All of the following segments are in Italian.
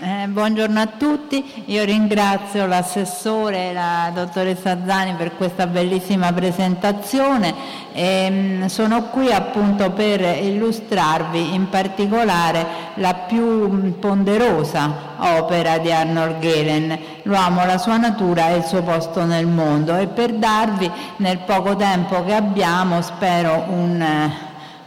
Eh, buongiorno a tutti, io ringrazio l'assessore, la dottoressa Zani per questa bellissima presentazione. E ehm, sono qui appunto per illustrarvi in particolare la più ponderosa opera di Arnold Gehlen, L'uomo, la sua natura e il suo posto nel mondo. E per darvi nel poco tempo che abbiamo spero un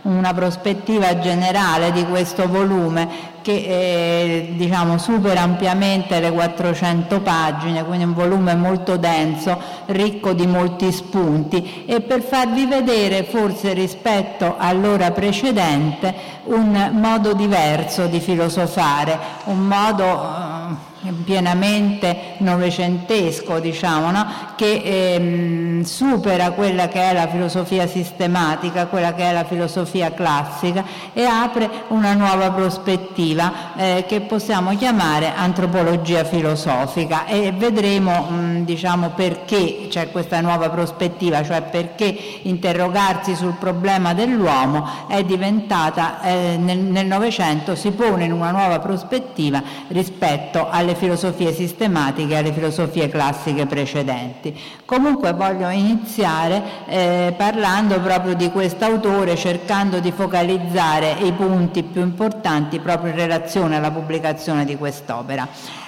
una prospettiva generale di questo volume che eh, diciamo, supera ampiamente le 400 pagine, quindi un volume molto denso, ricco di molti spunti e per farvi vedere forse rispetto all'ora precedente un modo diverso di filosofare, un modo eh, pienamente novecentesco, diciamo, no? che ehm, supera quella che è la filosofia sistematica, quella che è la filosofia classica e apre una nuova prospettiva eh, che possiamo chiamare antropologia filosofica e vedremo mh, diciamo, perché c'è questa nuova prospettiva, cioè perché interrogarsi sul problema dell'uomo è diventata eh, nel Novecento si pone in una nuova prospettiva rispetto alle filosofie sistematiche e alle filosofie classiche precedenti. Comunque voglio iniziare eh, parlando proprio di quest'autore, cercando di focalizzare i punti più importanti proprio in relazione alla pubblicazione di quest'opera.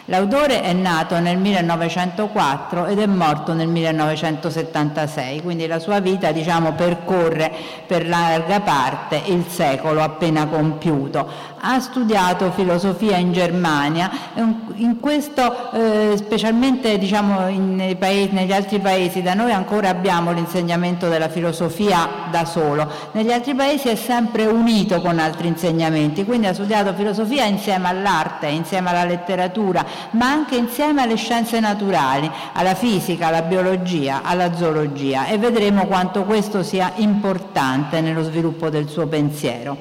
L'autore è nato nel 1904 ed è morto nel 1976, quindi la sua vita diciamo, percorre per larga parte il secolo appena compiuto. Ha studiato filosofia in Germania, in questo, eh, specialmente diciamo, paesi, negli altri paesi, da noi ancora abbiamo l'insegnamento della filosofia da solo, negli altri paesi è sempre unito con altri insegnamenti, quindi ha studiato filosofia insieme all'arte, insieme alla letteratura, ma anche insieme alle scienze naturali, alla fisica, alla biologia, alla zoologia e vedremo quanto questo sia importante nello sviluppo del suo pensiero.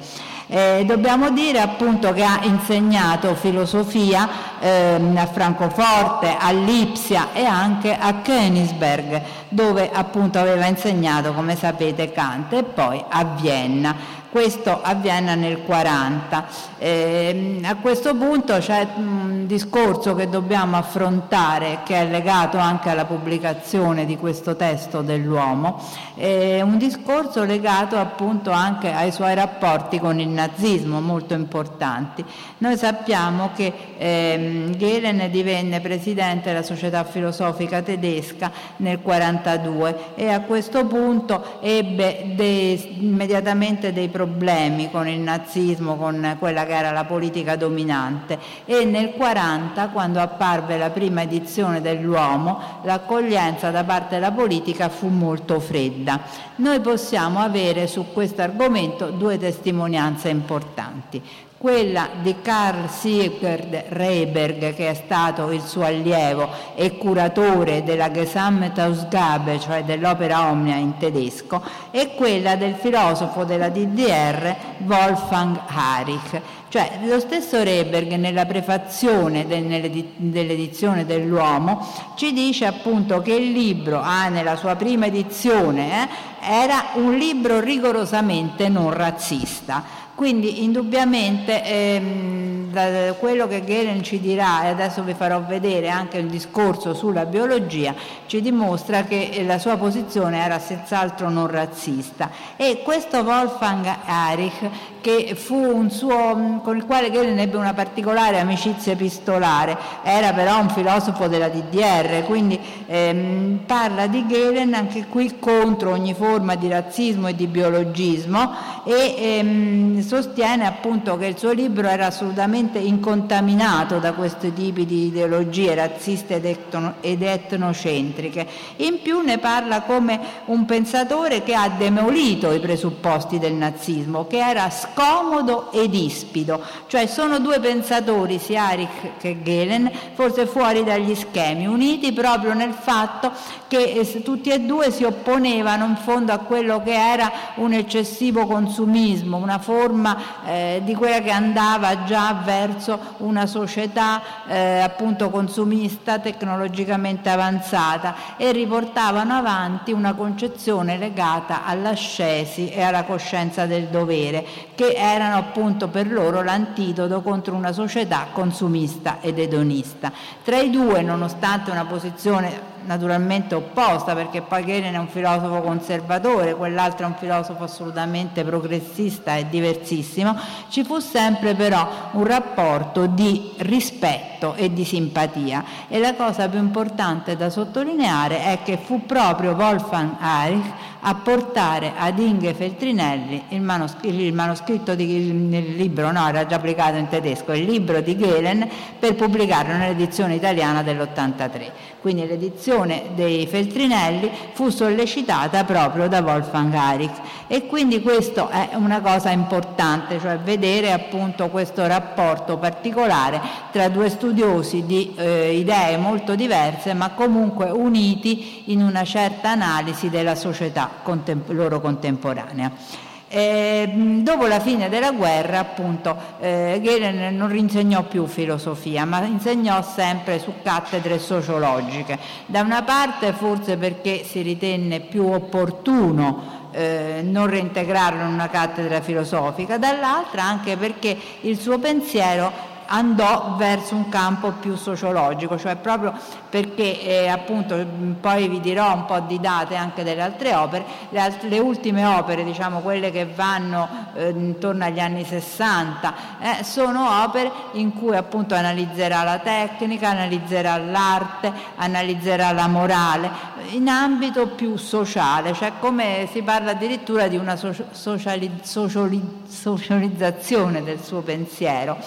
Eh, dobbiamo dire appunto che ha insegnato filosofia eh, a Francoforte, a Lipsia e anche a Königsberg, dove appunto aveva insegnato, come sapete, Kant e poi a Vienna. Questo avviene nel 40. Eh, a questo punto c'è un discorso che dobbiamo affrontare che è legato anche alla pubblicazione di questo testo dell'uomo, eh, un discorso legato appunto anche ai suoi rapporti con il nazismo molto importanti. Noi sappiamo che eh, Gehlen divenne presidente della società filosofica tedesca nel 42 e a questo punto ebbe dei, immediatamente dei problemi con il nazismo, con quella che era la politica dominante e nel 40 quando apparve la prima edizione dell'uomo l'accoglienza da parte della politica fu molto fredda. Noi possiamo avere su questo argomento due testimonianze importanti quella di Carl Sigurd Reiberg, che è stato il suo allievo e curatore della Gesamtausgabe, cioè dell'opera Omnia in tedesco, e quella del filosofo della DDR Wolfgang Harich. Cioè, lo stesso Reberg nella prefazione dell'edizione dell'Uomo ci dice appunto che il libro, ah, nella sua prima edizione, eh, era un libro rigorosamente non razzista quindi indubbiamente ehm, da quello che Gehlen ci dirà, e adesso vi farò vedere anche il discorso sulla biologia, ci dimostra che la sua posizione era senz'altro non razzista. E questo Wolfgang Erich, che suo, con il quale Gehlen ebbe una particolare amicizia epistolare, era però un filosofo della DDR, quindi ehm, parla di Gehlen anche qui contro ogni forma di razzismo e di biologismo e ehm, sostiene appunto che il suo libro era assolutamente incontaminato da questi tipi di ideologie razziste ed, etno, ed etnocentriche. In più ne parla come un pensatore che ha demolito i presupposti del nazismo, che era scomodo ed ispido, cioè sono due pensatori, sia Erich che Gehlen, forse fuori dagli schemi, uniti proprio nel fatto che tutti e due si opponevano in fondo a quello che era un eccessivo consumismo, una forma forma eh, di quella che andava già verso una società eh, appunto consumista tecnologicamente avanzata e riportavano avanti una concezione legata all'ascesi e alla coscienza del dovere che erano appunto per loro l'antidoto contro una società consumista ed edonista. Tra i due, nonostante una posizione naturalmente opposta perché Galen è un filosofo conservatore, quell'altro è un filosofo assolutamente progressista e diversissimo, ci fu sempre però un rapporto di rispetto e di simpatia e la cosa più importante da sottolineare è che fu proprio Wolfgang Erich a portare ad Inge Feltrinelli il, manoscritto, il manoscritto di, il libro, no era già pubblicato in tedesco, il libro di Galen per pubblicarlo nell'edizione italiana dell'83. Quindi l'edizione dei Feltrinelli fu sollecitata proprio da Wolfgang Erich e quindi questo è una cosa importante, cioè vedere appunto questo rapporto particolare tra due studiosi di eh, idee molto diverse ma comunque uniti in una certa analisi della società contem- loro contemporanea. Eh, dopo la fine della guerra, appunto, eh, Gehlen non insegnò più filosofia, ma insegnò sempre su cattedre sociologiche. Da una parte forse perché si ritenne più opportuno eh, non reintegrarlo in una cattedra filosofica, dall'altra anche perché il suo pensiero andò verso un campo più sociologico, cioè proprio perché eh, appunto poi vi dirò un po' di date anche delle altre opere, le, alt- le ultime opere, diciamo quelle che vanno eh, intorno agli anni 60, eh, sono opere in cui appunto analizzerà la tecnica, analizzerà l'arte, analizzerà la morale, in ambito più sociale, cioè come si parla addirittura di una so- sociali- sociali- socializzazione del suo pensiero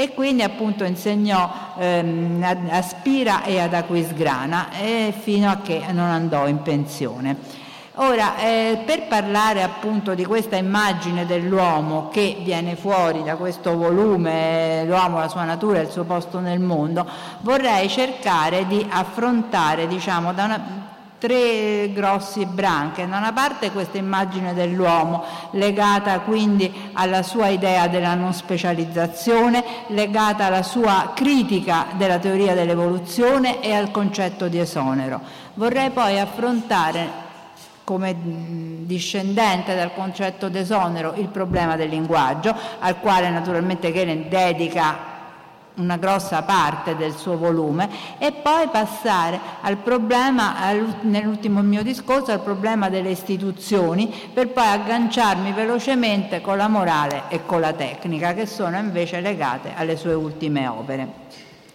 e quindi appunto insegnò ehm, a Spira e ad Aquisgrana e fino a che non andò in pensione. Ora, eh, per parlare appunto di questa immagine dell'uomo che viene fuori da questo volume, l'uomo, la sua natura e il suo posto nel mondo, vorrei cercare di affrontare, diciamo, da una, tre grossi branche. Da una parte questa immagine dell'uomo legata quindi alla sua idea della non specializzazione, legata alla sua critica della teoria dell'evoluzione e al concetto di esonero. Vorrei poi affrontare come discendente dal concetto d'esonero il problema del linguaggio, al quale naturalmente Kellen dedica una grossa parte del suo volume e poi passare al problema, nell'ultimo mio discorso, al problema delle istituzioni per poi agganciarmi velocemente con la morale e con la tecnica che sono invece legate alle sue ultime opere.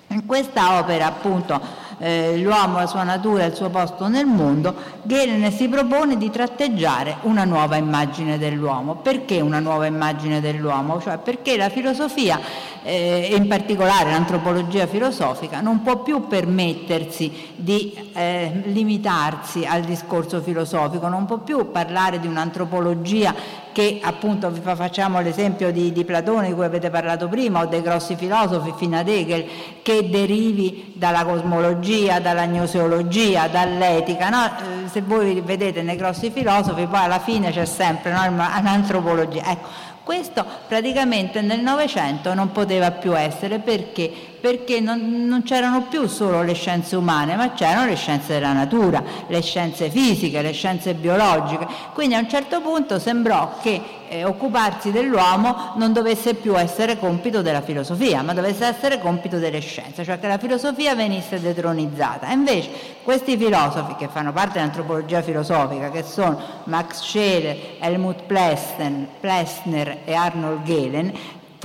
In questa opera appunto eh, L'uomo, la sua natura e il suo posto nel mondo, Galen si propone di tratteggiare una nuova immagine dell'uomo. Perché una nuova immagine dell'uomo? Cioè perché la filosofia eh, in particolare l'antropologia filosofica non può più permettersi di eh, limitarsi al discorso filosofico, non può più parlare di un'antropologia che appunto facciamo l'esempio di, di, Platone di cui avete parlato prima o dei grossi filosofi fino ad Hegel che derivi dalla cosmologia, dalla gnoseologia, dall'etica. No? Eh, se voi vedete nei grossi filosofi poi alla fine c'è sempre no, un'antropologia. Ecco, questo praticamente nel Novecento non poteva più essere perché perché non, non c'erano più solo le scienze umane, ma c'erano le scienze della natura, le scienze fisiche, le scienze biologiche. Quindi a un certo punto sembrò che eh, occuparsi dell'uomo non dovesse più essere compito della filosofia, ma dovesse essere compito delle scienze, cioè che la filosofia venisse detronizzata. E invece questi filosofi che fanno parte dell'antropologia filosofica, che sono Max Scheler, Helmut Plessner e Arnold Gehlen,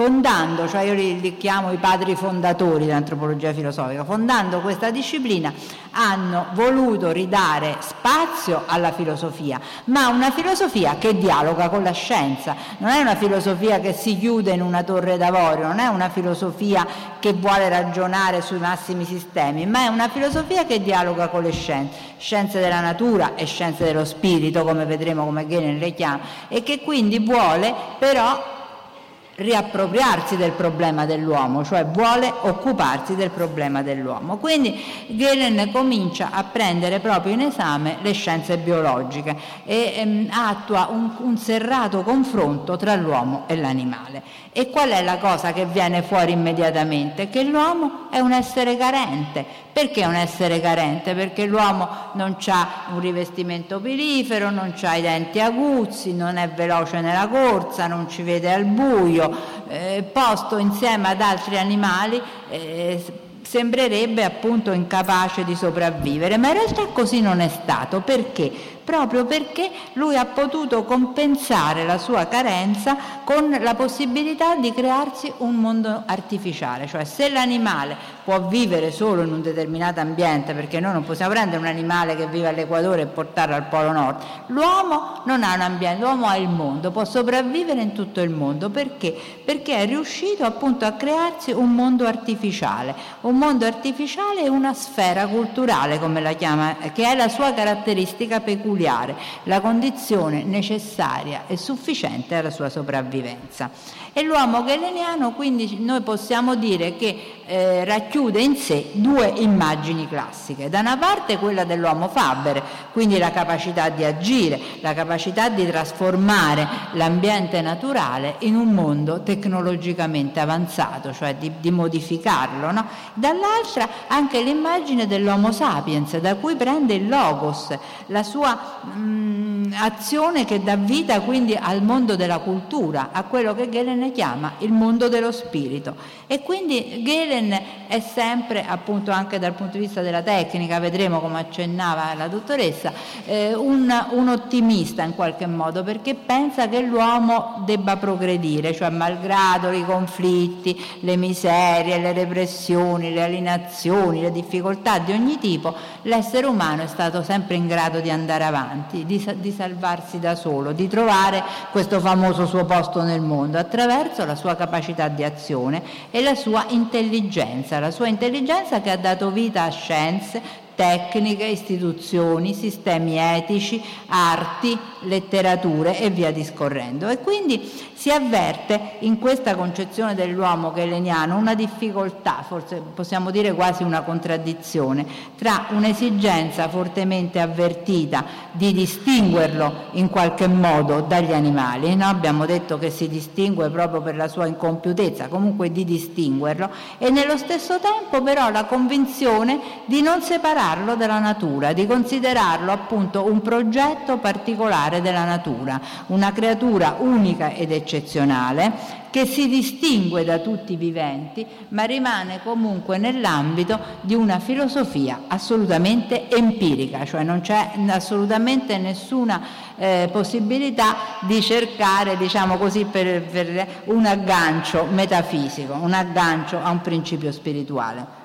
fondando, cioè io li, li chiamo i padri fondatori dell'antropologia filosofica, fondando questa disciplina hanno voluto ridare spazio alla filosofia, ma una filosofia che dialoga con la scienza, non è una filosofia che si chiude in una torre d'avorio, non è una filosofia che vuole ragionare sui massimi sistemi, ma è una filosofia che dialoga con le scienze, scienze della natura e scienze dello spirito, come vedremo come Gehlen le chiama, e che quindi vuole però riappropriarsi del problema dell'uomo, cioè vuole occuparsi del problema dell'uomo. Quindi Galen comincia a prendere proprio in esame le scienze biologiche e ehm, attua un, un serrato confronto tra l'uomo e l'animale. E qual è la cosa che viene fuori immediatamente? Che l'uomo è un essere carente. Perché un essere carente? Perché l'uomo non ha un rivestimento pilifero, non ha i denti aguzzi, non è veloce nella corsa, non ci vede al buio, eh, posto insieme ad altri animali. Eh, sembrerebbe appunto incapace di sopravvivere, ma in realtà così non è stato. Perché? proprio perché lui ha potuto compensare la sua carenza con la possibilità di crearsi un mondo artificiale, cioè se l'animale può vivere solo in un determinato ambiente, perché noi non possiamo prendere un animale che vive all'equatore e portarlo al polo nord, l'uomo non ha un ambiente, l'uomo ha il mondo, può sopravvivere in tutto il mondo, perché? Perché è riuscito appunto a crearsi un mondo artificiale, un mondo artificiale e una sfera culturale, come la chiama, che è la sua caratteristica peculiare la condizione necessaria e sufficiente alla sua sopravvivenza. E l'uomo galeniano quindi noi possiamo dire che eh, racchiude in sé due immagini classiche. Da una parte quella dell'uomo faber, quindi la capacità di agire, la capacità di trasformare l'ambiente naturale in un mondo tecnologicamente avanzato, cioè di, di modificarlo. No? Dall'altra anche l'immagine dell'Homo sapiens, da cui prende il logos, la sua mh, mm, azione che dà vita quindi al mondo della cultura, a quello che Galen ne chiama il mondo dello spirito. E quindi Galen è sempre, appunto anche dal punto di vista della tecnica, vedremo come accennava la dottoressa, eh, un, un, ottimista in qualche modo, perché pensa che l'uomo debba progredire, cioè malgrado i conflitti, le miserie, le repressioni, le alienazioni, le difficoltà di ogni tipo, l'essere umano è stato sempre in grado di andare avanti, di, di salvarsi da solo, di trovare questo famoso suo posto nel mondo attraverso la sua capacità di azione e la sua intelligenza, la sua intelligenza che ha dato vita a scienze, tecniche, istituzioni, sistemi etici, arti, letterature e via discorrendo. E quindi si avverte in questa concezione dell'uomo keleniano una difficoltà, forse possiamo dire quasi una contraddizione, tra un'esigenza fortemente avvertita di distinguerlo in qualche modo dagli animali, no? abbiamo detto che si distingue proprio per la sua incompiutezza, comunque di distinguerlo, e nello stesso tempo però la convinzione di non separarlo dalla natura, di considerarlo appunto un progetto particolare della natura, una creatura unica ed eccezionale eccezionale che si distingue da tutti i viventi, ma rimane comunque nell'ambito di una filosofia assolutamente empirica, cioè non c'è assolutamente nessuna eh, possibilità di cercare, diciamo così, per, per un aggancio metafisico, un aggancio a un principio spirituale.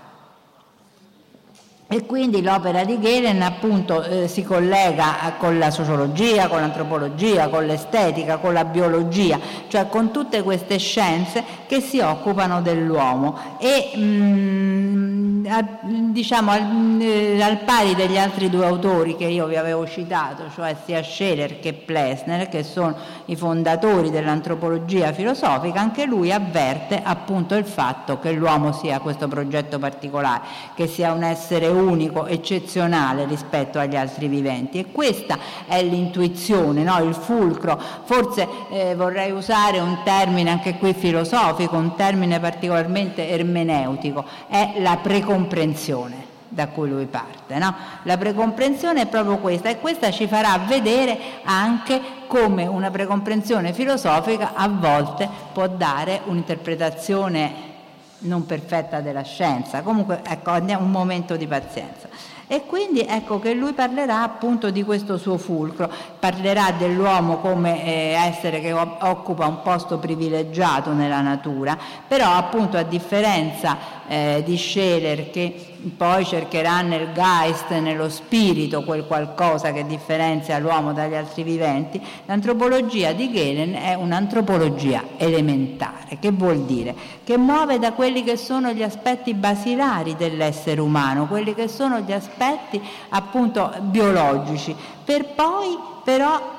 E quindi l'opera di Galen appunto eh, si collega con la sociologia, con l'antropologia, con l'estetica, con la biologia, cioè con tutte queste scienze che si occupano dell'uomo. E mh, mm, a, diciamo al, eh, al, pari degli altri due autori che io vi avevo citato, cioè sia Scheler che Plessner, che sono i fondatori dell'antropologia filosofica, anche lui avverte appunto il fatto che l'uomo sia questo progetto particolare, che sia un essere unico, eccezionale rispetto agli altri viventi. E questa è l'intuizione, no? il fulcro. Forse eh, vorrei usare un termine anche qui filosofico, un termine particolarmente ermeneutico, è la precomprensione da cui lui parte. No? La precomprensione è proprio questa e questa ci farà vedere anche come una precomprensione filosofica a volte può dare un'interpretazione non perfetta della scienza. Comunque, ecco, andiamo un momento di pazienza. E quindi ecco che lui parlerà appunto di questo suo fulcro, parlerà dell'uomo come eh, essere che occupa un posto privilegiato nella natura, però appunto a differenza eh, di Scheler che poi cercherà nel Geist, nello spirito, quel qualcosa che differenzia l'uomo dagli altri viventi, l'antropologia di Galen è un'antropologia elementare. Che vuol dire? Che muove da quelli che sono gli aspetti basilari dell'essere umano, quelli che sono gli aspetti appunto biologici, per poi però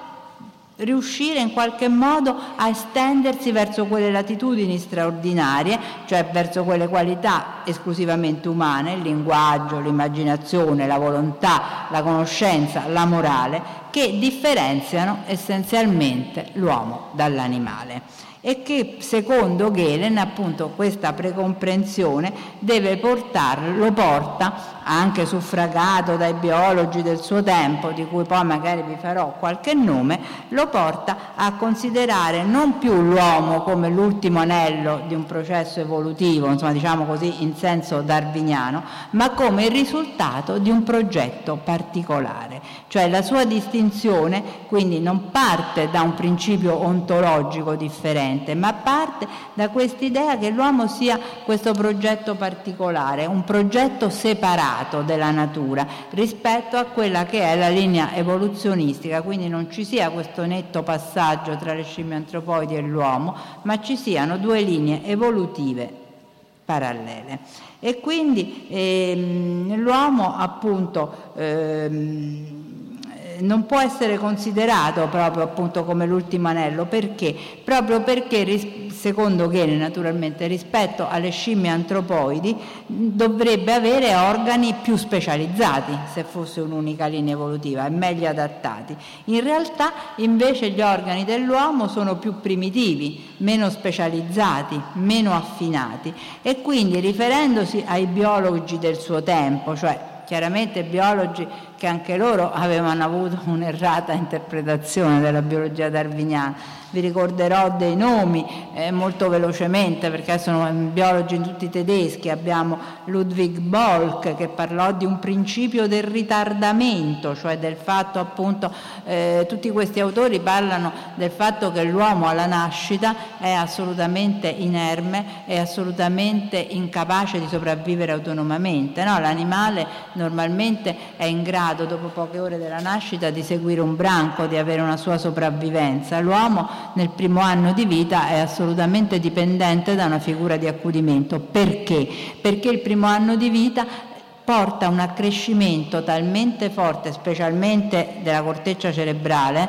riuscire in qualche modo a estendersi verso quelle latitudini straordinarie, cioè verso quelle qualità esclusivamente umane, il linguaggio, l'immaginazione, la volontà, la conoscenza, la morale, che differenziano essenzialmente l'uomo dall'animale. E che secondo Gehlen appunto questa precomprensione deve portarlo, lo porta anche suffragato dai biologi del suo tempo, di cui poi magari vi farò qualche nome, lo porta a considerare non più l'uomo come l'ultimo anello di un processo evolutivo, insomma diciamo così in senso darwiniano, ma come il risultato di un progetto particolare. Cioè la sua distinzione quindi non parte da un principio ontologico differente, ma parte da quest'idea che l'uomo sia questo progetto particolare, un progetto separato stato della natura rispetto a quella che è la linea evoluzionistica, quindi non ci sia questo netto passaggio tra le scimmie antropoidi e l'uomo, ma ci siano due linee evolutive parallele. E quindi ehm, l'uomo appunto ehm, non può essere considerato proprio appunto come l'ultimo anello perché? Proprio perché secondo Gene naturalmente rispetto alle scimmie antropoidi dovrebbe avere organi più specializzati se fosse un'unica linea evolutiva e meglio adattati. In realtà invece gli organi dell'uomo sono più primitivi, meno specializzati, meno affinati e quindi riferendosi ai biologi del suo tempo, cioè chiaramente biologi che anche loro avevano avuto un'errata interpretazione della biologia darwiniana vi ricorderò dei nomi eh, molto velocemente perché sono biologi tutti tedeschi, abbiamo Ludwig Bolk che parlò di un principio del ritardamento, cioè del fatto appunto, eh, tutti questi autori parlano del fatto che l'uomo alla nascita è assolutamente inerme, è assolutamente incapace di sopravvivere autonomamente, no? l'animale normalmente è in grado dopo poche ore della nascita di seguire un branco, di avere una sua sopravvivenza, l'uomo nel primo anno di vita è assolutamente dipendente da una figura di accudimento. Perché? Perché il primo anno di vita porta un accrescimento talmente forte, specialmente della corteccia cerebrale,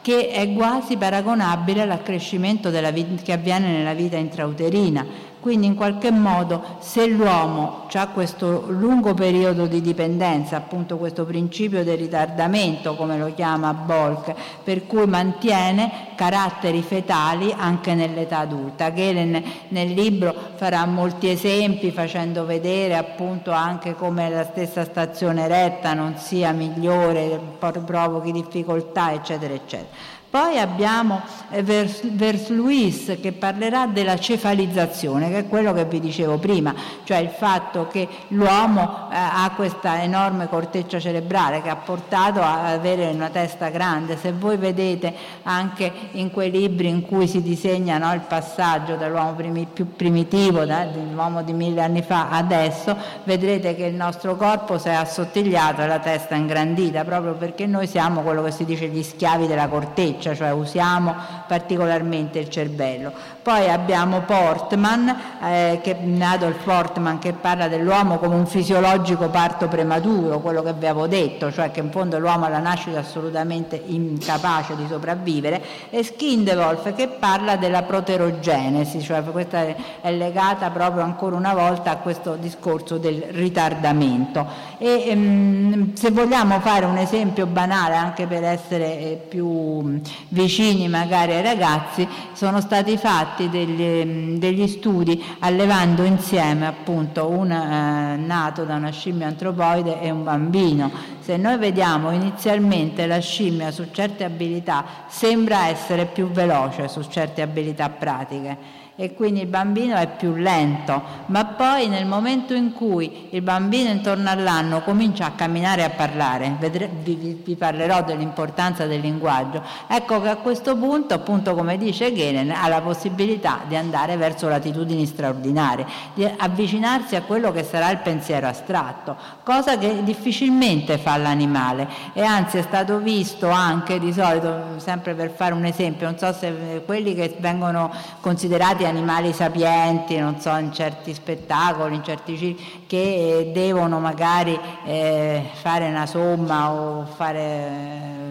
che è quasi paragonabile all'accrescimento che avviene nella vita intrauterina quindi in qualche modo se l'uomo ha questo lungo periodo di dipendenza, appunto questo principio del ritardamento, come lo chiama Bolk, per cui mantiene caratteri fetali anche nell'età adulta. Gelen nel libro farà molti esempi facendo vedere appunto anche come la stessa stazione retta non sia migliore, provochi difficoltà, eccetera, eccetera. Poi abbiamo eh, Vers, Luis che parlerà della cefalizzazione, che è quello che vi dicevo prima, cioè il fatto che l'uomo eh, ha questa enorme corteccia cerebrale che ha portato a avere una testa grande. Se voi vedete anche in quei libri in cui si disegna no, il passaggio dall'uomo primi, più primitivo, da, dell'uomo di mille anni fa adesso, vedrete che il nostro corpo si è assottigliato e la testa ingrandita, proprio perché noi siamo quello che si dice gli schiavi della corteccia cioè usiamo particolarmente il cervello. Poi abbiamo Portman, eh, che, Adolf Portman, che parla dell'uomo come un fisiologico parto prematuro, quello che avevo detto, cioè che in fondo l'uomo alla nascita è assolutamente incapace di sopravvivere, e Schindewolf che parla della proterogenesi, cioè questa è legata proprio ancora una volta a questo discorso del ritardamento. E, ehm, se vogliamo fare un esempio banale anche per essere eh, più vicini magari ai ragazzi, sono stati fatti degli, degli studi allevando insieme appunto un eh, nato da una scimmia antropoide e un bambino. Se noi vediamo inizialmente la scimmia su certe abilità sembra essere più veloce su certe abilità pratiche e quindi il bambino è più lento, ma poi nel momento in cui il bambino intorno all'anno comincia a camminare e a parlare, vedre, vi, vi, parlerò dell'importanza del linguaggio, ecco che a questo punto, appunto come dice Genen, ha la possibilità di andare verso latitudini straordinarie, di avvicinarsi a quello che sarà il pensiero astratto, cosa che difficilmente fa l'animale. E anzi è stato visto anche di solito, sempre per fare un esempio, non so se quelli che vengono considerati certi animali sapienti, non so, in certi spettacoli, in certi circhi, che devono magari eh, fare una somma o fare,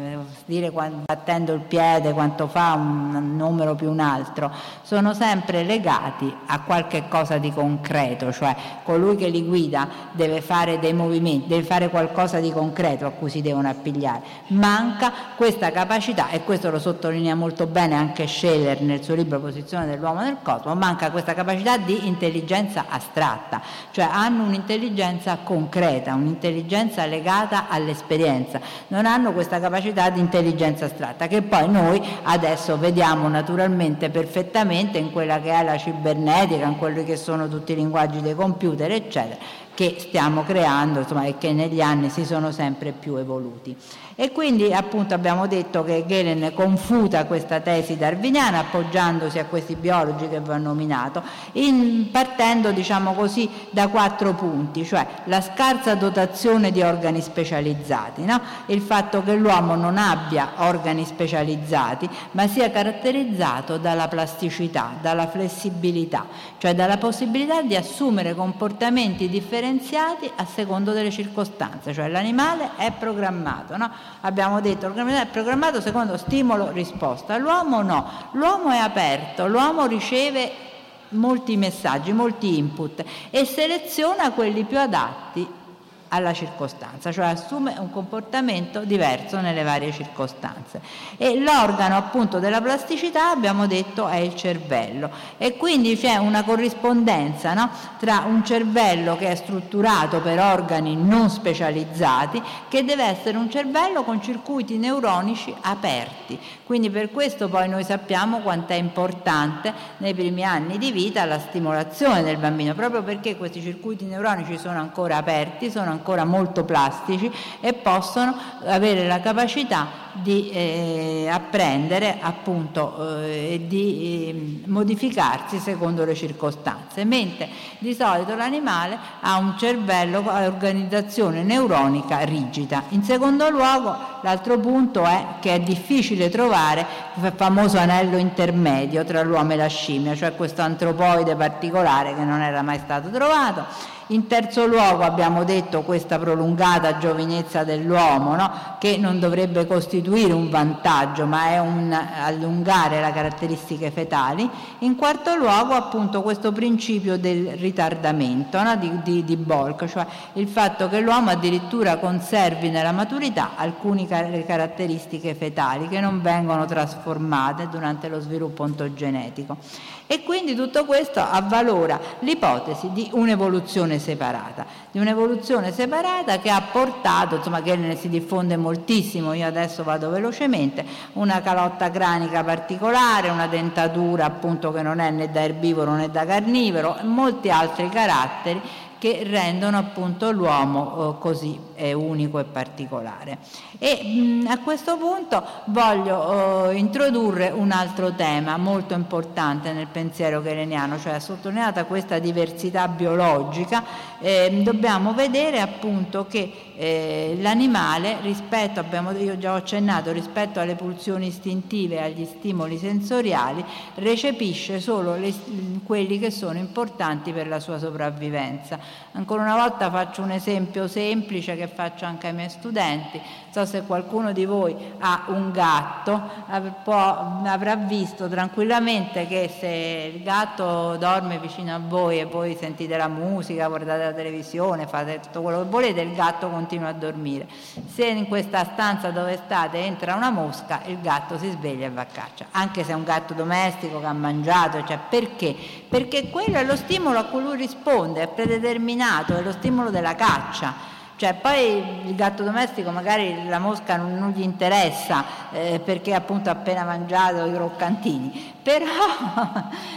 dire battendo il piede quanto fa un numero più un altro, sono sempre legati a qualche cosa di concreto, cioè colui che li guida deve fare dei movimenti, deve fare qualcosa di concreto a cui si devono appigliare. Manca questa capacità, e questo lo sottolinea molto bene anche Scheller nel suo libro Posizione dell'uomo nel cosmo, manca questa capacità di intelligenza astratta, cioè hanno un'intelligenza concreta, un'intelligenza legata all'esperienza, non hanno questa capacità di intelligenza astratta che poi noi adesso vediamo naturalmente perfettamente in quella che è la cibernetica, in quelli che sono tutti i linguaggi dei computer, eccetera, che stiamo creando insomma, e che negli anni si sono sempre più evoluti. E quindi appunto abbiamo detto che Galen confuta questa tesi darwiniana appoggiandosi a questi biologi che vi ho nominato, in, partendo diciamo così da quattro punti, cioè la scarsa dotazione di organi specializzati, no? il fatto che l'uomo non abbia organi specializzati ma sia caratterizzato dalla plasticità, dalla flessibilità, cioè dalla possibilità di assumere comportamenti differenziati a secondo delle circostanze, cioè l'animale è programmato. No? abbiamo detto è programmato secondo stimolo-risposta, l'uomo no, l'uomo è aperto, l'uomo riceve molti messaggi, molti input e seleziona quelli più adatti alla circostanza, cioè assume un comportamento diverso nelle varie circostanze. E l'organo appunto della plasticità abbiamo detto è il cervello e quindi c'è una corrispondenza no? tra un cervello che è strutturato per organi non specializzati che deve essere un cervello con circuiti neuronici aperti. Quindi per questo poi noi sappiamo quanto è importante nei primi anni di vita la stimolazione del bambino, proprio perché questi circuiti neuronici sono ancora aperti, sono ancora ancora molto plastici e possono avere la capacità di eh, apprendere appunto e eh, di eh, modificarsi secondo le circostanze, mentre di solito l'animale ha un cervello a organizzazione neuronica rigida. In secondo luogo, l'altro punto è che è difficile trovare il famoso anello intermedio tra l'uomo e la scimmia, cioè questo antropoide particolare che non era mai stato trovato in terzo luogo abbiamo detto questa prolungata giovinezza dell'uomo, no? che non dovrebbe costituire un vantaggio, ma è un allungare le caratteristiche fetali. In quarto luogo appunto questo principio del ritardamento no? di, di, di Bolk, cioè il fatto che l'uomo addirittura conservi nella maturità alcune caratteristiche fetali che non vengono trasformate durante lo sviluppo ontogenetico. E quindi tutto questo avvalora l'ipotesi di un'evoluzione separata, di un'evoluzione separata che ha portato, insomma che ne si diffonde moltissimo, io adesso vado velocemente, una calotta cranica particolare, una dentatura appunto che non è né da erbivoro né da carnivoro, molti altri caratteri che rendono appunto l'uomo eh, così eh, unico e particolare. E mh, a questo punto voglio eh, introdurre un altro tema molto importante nel pensiero keleniano, cioè sottolineata questa diversità biologica, eh, dobbiamo vedere appunto che eh, l'animale rispetto, abbiamo, io già ho accennato, rispetto alle pulsioni istintive e agli stimoli sensoriali, recepisce solo le, quelli che sono importanti per la sua sopravvivenza. Ancora una volta faccio un esempio semplice che faccio anche ai miei studenti. So se qualcuno di voi ha un gatto, può, avrà visto tranquillamente che se il gatto dorme vicino a voi e voi sentite la musica, guardate la televisione, fate tutto quello che volete, il gatto continua a dormire. Se in questa stanza dove state entra una mosca, il gatto si sveglia e va a caccia, anche se è un gatto domestico che ha mangiato, cioè perché? Perché quello è lo stimolo a cui lui risponde, è predeterminato, è lo stimolo della caccia. Cioè, poi il gatto domestico magari la mosca non, non gli interessa eh, perché appunto ha appena mangiato i croccantini, però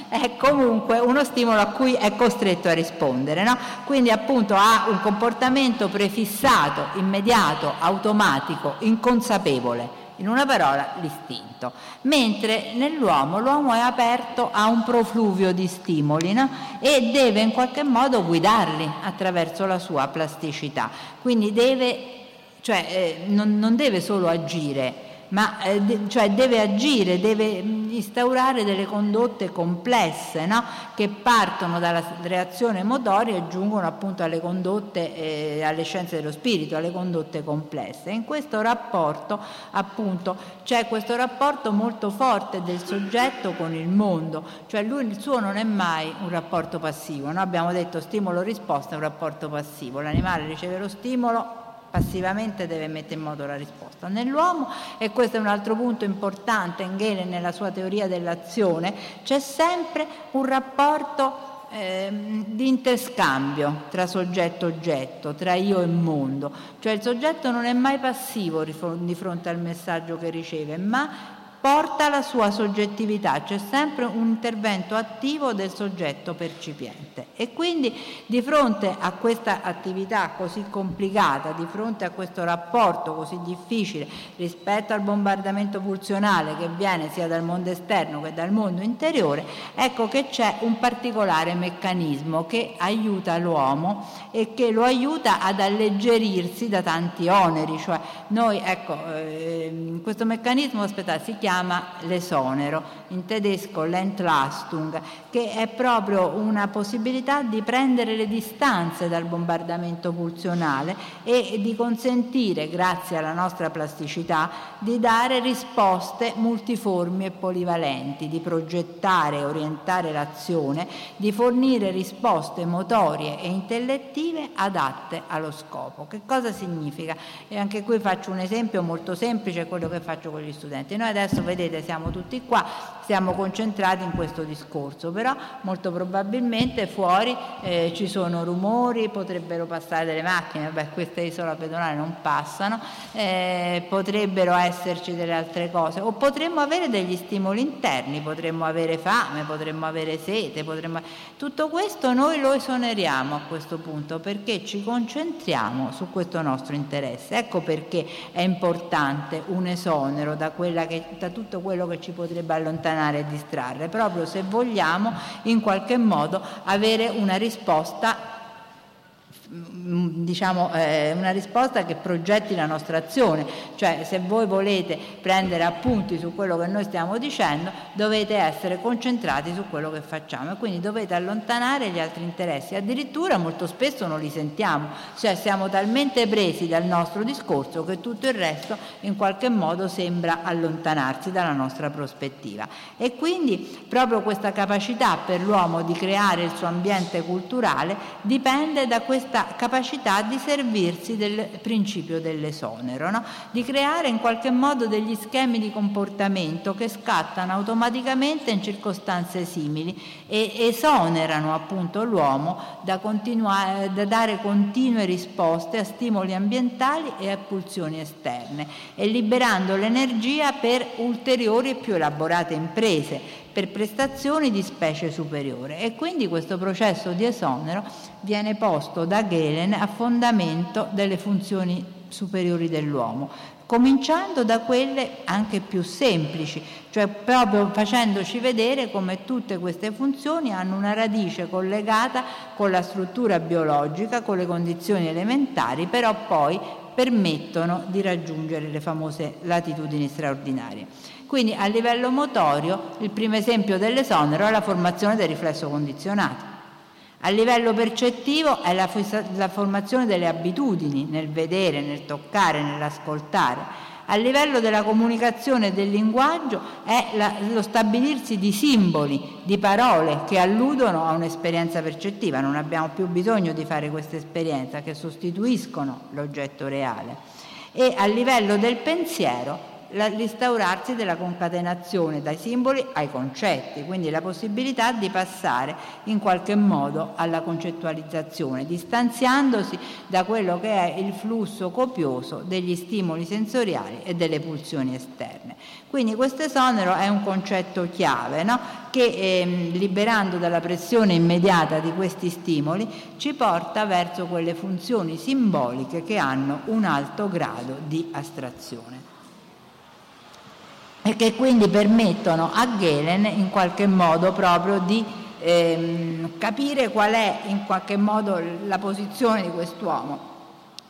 è comunque uno stimolo a cui è costretto a rispondere. No? Quindi appunto ha un comportamento prefissato, immediato, automatico, inconsapevole in una parola l'istinto, mentre nell'uomo l'uomo è aperto a un profluvio di stimoli no? e deve in qualche modo guidarli attraverso la sua plasticità, quindi deve, cioè, eh, non, non deve solo agire, ma eh, cioè deve agire, deve mm, instaurare delle condotte complesse no? che partono dalla reazione motoria e giungono appunto alle condotte, eh, alle scienze dello spirito, alle condotte complesse. In questo rapporto appunto c'è questo rapporto molto forte del soggetto con il mondo, cioè lui il suo non è mai un rapporto passivo, no? abbiamo detto stimolo-risposta è un rapporto passivo, l'animale riceve lo stimolo passivamente deve mettere in moto la risposta. Nell'uomo, e questo è un altro punto importante, Engele nella sua teoria dell'azione, c'è sempre un rapporto eh, di interscambio tra soggetto e oggetto, tra io e mondo, cioè il soggetto non è mai passivo di fronte al messaggio che riceve, ma porta la sua soggettività, c'è sempre un intervento attivo del soggetto percipiente. E quindi di fronte a questa attività così complicata, di fronte a questo rapporto così difficile rispetto al bombardamento pulsionale che viene sia dal mondo esterno che dal mondo interiore, ecco che c'è un particolare meccanismo che aiuta l'uomo e che lo aiuta ad alleggerirsi da tanti oneri, cioè noi ecco eh, questo meccanismo aspetta, si chiama chiama l'esonero, in tedesco l'Entlastung, che è proprio una possibilità di prendere le distanze dal bombardamento pulsionale e di consentire, grazie alla nostra plasticità, di dare risposte multiformi e polivalenti, di progettare e orientare l'azione, di fornire risposte motorie e intellettive adatte allo scopo. Che cosa significa? E anche qui faccio un esempio molto semplice, quello che faccio con gli studenti. Noi adesso vedete siamo tutti qua, siamo concentrati in questo discorso, però molto probabilmente fuori eh, ci sono rumori, potrebbero passare delle macchine, beh questa isola pedonale non passano, eh, potrebbero esserci delle altre cose o potremmo avere degli stimoli interni, potremmo avere fame, potremmo avere sete, potremmo... tutto questo noi lo esoneriamo a questo punto perché ci concentriamo su questo nostro interesse. Ecco perché è importante un esonero da, che, da tutto quello che ci potrebbe allontanare e distrarre, proprio se vogliamo in qualche modo avere una risposta diciamo, eh, una risposta che progetti la nostra azione, cioè se voi volete prendere appunti su quello che noi stiamo dicendo dovete essere concentrati su quello che facciamo. E quindi dovete allontanare gli altri interessi, addirittura molto spesso non li sentiamo, cioè siamo talmente presi dal nostro discorso che tutto il resto in qualche modo sembra allontanarsi dalla nostra prospettiva. E quindi proprio questa capacità per l'uomo di creare il suo ambiente culturale dipende da questa questa capacità di servirsi del principio dell'esonero, no? di creare in qualche modo degli schemi di comportamento che scattano automaticamente in circostanze simili e esonerano appunto l'uomo da, da dare continue risposte a stimoli ambientali e a pulsioni esterne e liberando l'energia per ulteriori e più elaborate imprese per prestazioni di specie superiore e quindi questo processo di esonero viene posto da Galen a fondamento delle funzioni superiori dell'uomo, cominciando da quelle anche più semplici, cioè proprio facendoci vedere come tutte queste funzioni hanno una radice collegata con la struttura biologica, con le condizioni elementari, però poi permettono di raggiungere le famose latitudini straordinarie. Quindi a livello motorio il primo esempio dell'esonero è la formazione del riflesso condizionato. A livello percettivo è la, la formazione delle abitudini nel vedere, nel toccare, nell'ascoltare. A livello della comunicazione e del linguaggio è la, lo stabilirsi di simboli, di parole che alludono a un'esperienza percettiva. Non abbiamo più bisogno di fare questa esperienza, che sostituiscono l'oggetto reale. E a livello del pensiero l'instaurarsi della concatenazione dai simboli ai concetti, quindi la possibilità di passare in qualche modo alla concettualizzazione, distanziandosi da quello che è il flusso copioso degli stimoli sensoriali e delle pulsioni esterne. Quindi questo esonero è un concetto chiave no? che eh, liberando dalla pressione immediata di questi stimoli ci porta verso quelle funzioni simboliche che hanno un alto grado di astrazione e che quindi permettono a Galen in qualche modo proprio di ehm, capire qual è in qualche modo la posizione di quest'uomo,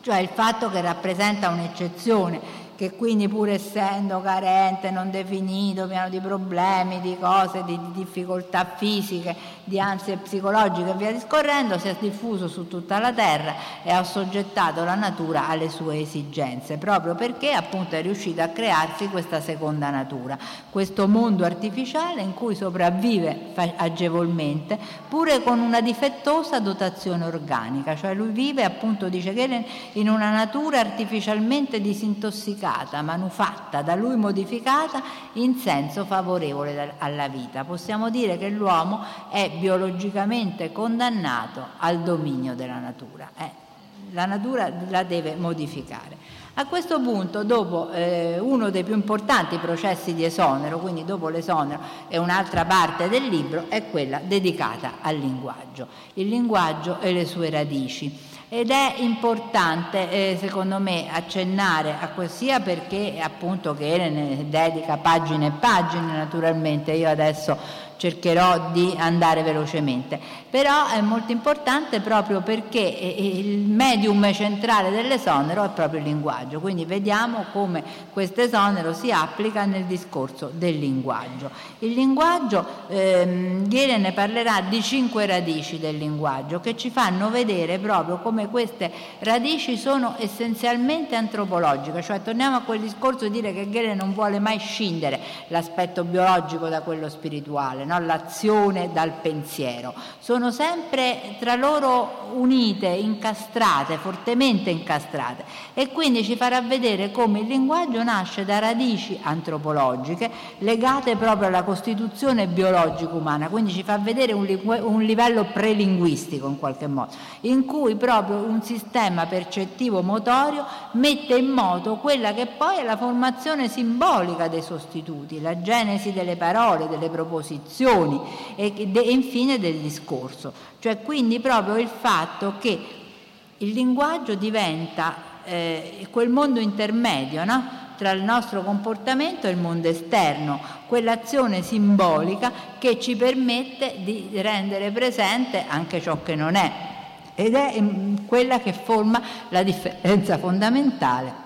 cioè il fatto che rappresenta un'eccezione che quindi pur essendo carente, non definito, pieno di problemi, di cose, di, di difficoltà fisiche, di ansie psicologiche e via discorrendo, si è diffuso su tutta la terra e ha soggettato la natura alle sue esigenze, proprio perché appunto è riuscito a crearsi questa seconda natura, questo mondo artificiale in cui sopravvive agevolmente, pure con una difettosa dotazione organica, cioè lui vive appunto, dice Gelen, in una natura artificialmente disintossicata, manufatta, da lui modificata in senso favorevole alla vita. Possiamo dire che l'uomo è biologicamente condannato al dominio della natura. Eh, la natura la deve modificare. A questo punto, dopo eh, uno dei più importanti processi di esonero, quindi dopo l'esonero e un'altra parte del libro, è quella dedicata al linguaggio, il linguaggio e le sue radici. Ed è importante, eh, secondo me, accennare a questo, sia perché appunto che ne dedica pagine e pagine, naturalmente, io adesso cercherò di andare velocemente, però è molto importante proprio perché il medium centrale dell'esonero è proprio il linguaggio, quindi vediamo come questo esonero si applica nel discorso del linguaggio. Il linguaggio, ehm, ne parlerà di cinque radici del linguaggio che ci fanno vedere proprio come queste radici sono essenzialmente antropologiche, cioè torniamo a quel discorso di dire che Ghiere non vuole mai scindere l'aspetto biologico da quello spirituale, no? l'azione dal pensiero. Sono sempre tra loro unite, incastrate, fortemente incastrate e quindi ci farà vedere come il linguaggio nasce da radici antropologiche legate proprio alla costituzione biologica umana, quindi ci fa vedere un, un livello prelinguistico in qualche modo, in cui proprio un sistema percettivo motorio mette in moto quella che poi è la formazione simbolica dei sostituti, la genesi delle parole, delle proposizioni e, e infine del discorso. Cioè quindi proprio il fatto che il linguaggio diventa eh, quel mondo intermedio no? tra il nostro comportamento e il mondo esterno, quell'azione simbolica che ci permette di rendere presente anche ciò che non è ed è mm, quella che forma la differenza fondamentale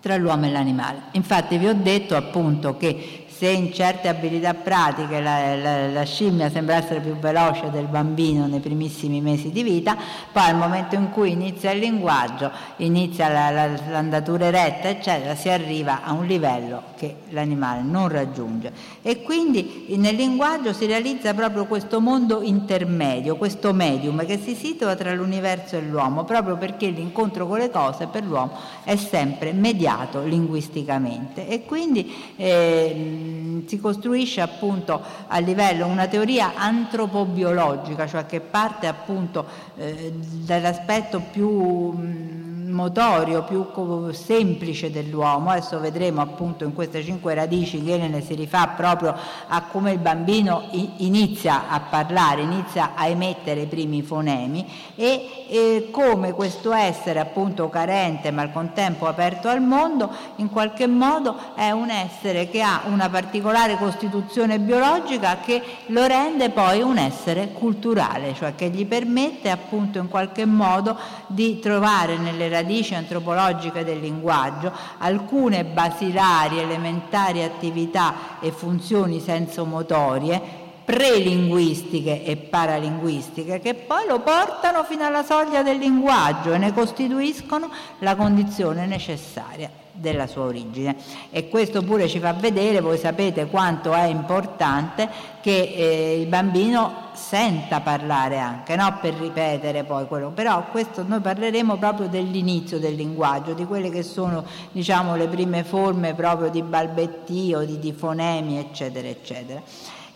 tra l'uomo e l'animale. Infatti vi ho detto appunto che se in certe abilità pratiche la, la, la, scimmia sembra essere più veloce del bambino nei primissimi mesi di vita, poi al momento in cui inizia il linguaggio, inizia la, l'andatura eretta, eccetera, si arriva a un livello che l'animale non raggiunge. E quindi nel linguaggio si realizza proprio questo mondo intermedio, questo medium che si situa tra l'universo e l'uomo, proprio perché l'incontro con le cose per l'uomo è sempre mediato linguisticamente. E quindi eh, si costruisce appunto a livello una teoria antropobiologica, cioè che parte appunto eh, dall'aspetto più mh, motorio, più semplice dell'uomo. Adesso vedremo appunto in queste cinque radici che ne si rifà proprio a come il bambino inizia a parlare, inizia a emettere i primi fonemi e, e come questo essere appunto carente ma al contempo aperto al mondo in qualche modo è un essere che ha una particolare costituzione biologica che lo rende poi un essere culturale, cioè che gli permette appunto in qualche modo di trovare nelle radici radici antropologiche del linguaggio, alcune basilari, elementari attività e funzioni sensomotorie prelinguistiche e paralinguistiche che poi lo portano fino alla soglia del linguaggio e ne costituiscono la condizione necessaria della sua origine. E questo pure ci fa vedere, voi sapete quanto è importante che eh, il bambino senta parlare anche, no? per ripetere poi quello, però questo noi parleremo proprio dell'inizio del linguaggio, di quelle che sono diciamo le prime forme proprio di balbettio, di, di fonemi eccetera eccetera.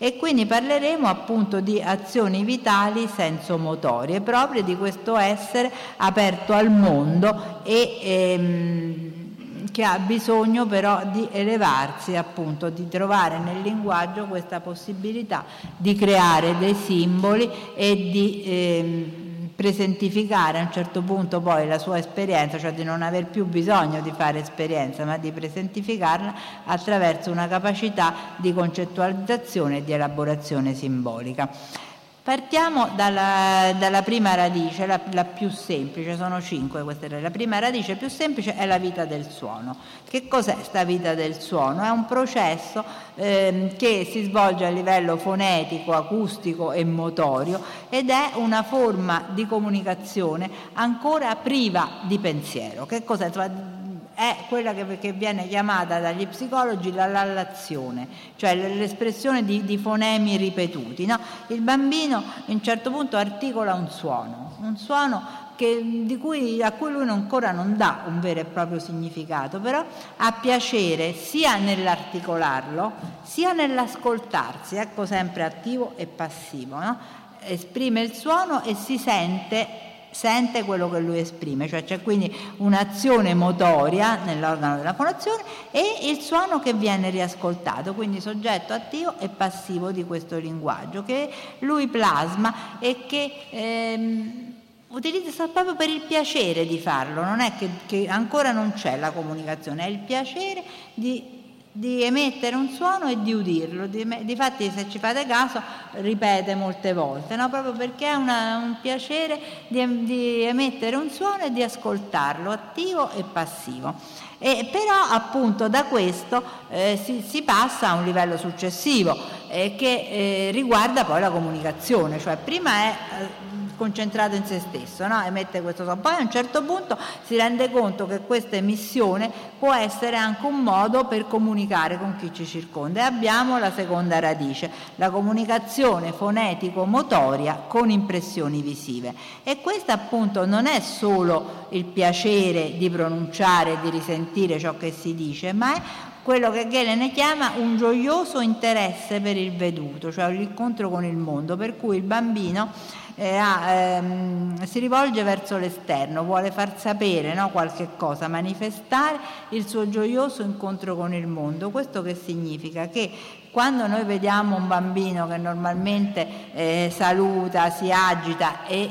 E quindi parleremo appunto di azioni vitali sensomotorie proprio di questo essere aperto al mondo e ehm, che ha bisogno però di elevarsi, appunto, di trovare nel linguaggio questa possibilità di creare dei simboli e di eh, presentificare a un certo punto poi la sua esperienza, cioè di non aver più bisogno di fare esperienza, ma di presentificarla attraverso una capacità di concettualizzazione e di elaborazione simbolica. Partiamo dalla, dalla prima radice, la, la, più semplice, sono cinque queste. La prima radice più semplice è la vita del suono. Che cos'è questa vita del suono? È un processo eh, che si svolge a livello fonetico, acustico e motorio ed è una forma di comunicazione ancora priva di pensiero. Che cos'è? È quella che, che, viene chiamata dagli psicologi la lallazione, cioè l'espressione di, di fonemi ripetuti. No? Il bambino a un certo punto articola un suono, un suono che, cui, a cui lui ancora non dà un vero e proprio significato, però ha piacere sia nell'articolarlo sia nell'ascoltarsi, ecco sempre attivo e passivo. No? Esprime il suono e si sente sente quello che lui esprime, cioè c'è quindi un'azione motoria nell'organo della fonazione e il suono che viene riascoltato, quindi soggetto attivo e passivo di questo linguaggio che lui plasma e che ehm, utilizza proprio per il piacere di farlo, non è che, che ancora non c'è la comunicazione, è il piacere di di emettere un suono e di udirlo. Difatti, se ci fate caso, ripete molte volte, no? proprio perché è una, un piacere di, di, emettere un suono e di ascoltarlo, attivo e passivo. E però appunto da questo eh, si, si, passa a un livello successivo eh, che eh, riguarda poi la comunicazione, cioè prima è eh, concentrato in se stesso, no? emette questo suono. Poi a un certo punto si rende conto che questa emissione può essere anche un modo per comunicare con chi ci circonda e abbiamo la seconda radice, la comunicazione fonetico-motoria con impressioni visive. E questa appunto non è solo il piacere di pronunciare e di risentire ciò che si dice, ma è quello che Gelen chiama un gioioso interesse per il veduto, cioè l'incontro con il mondo, per cui il bambino eh, ha, ehm, si rivolge verso l'esterno, vuole far sapere no, qualche cosa, manifestare il suo gioioso incontro con il mondo. Questo che significa? Che quando noi vediamo un bambino che normalmente eh, saluta, si agita e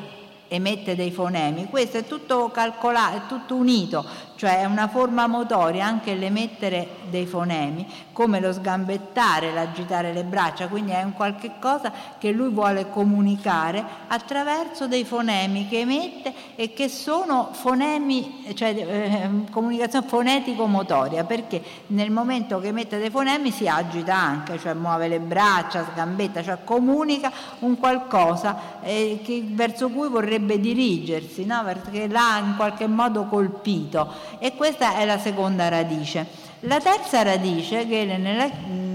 emette dei fonemi, questo è tutto calcolato, è tutto unito, cioè è una forma motoria anche l'emettere dei fonemi, come lo sgambettare, l'agitare le braccia, quindi è un qualche cosa che lui vuole comunicare attraverso dei fonemi che emette e che sono fonemi, cioè eh, comunicazione fonetico-motoria, perché nel momento che emette dei fonemi si agita anche, cioè muove le braccia, sgambetta, cioè comunica un qualcosa eh, che, verso cui vorrebbe dirigersi, no? perché l'ha in qualche modo colpito e questa è la seconda radice. La terza radice che nella, mh,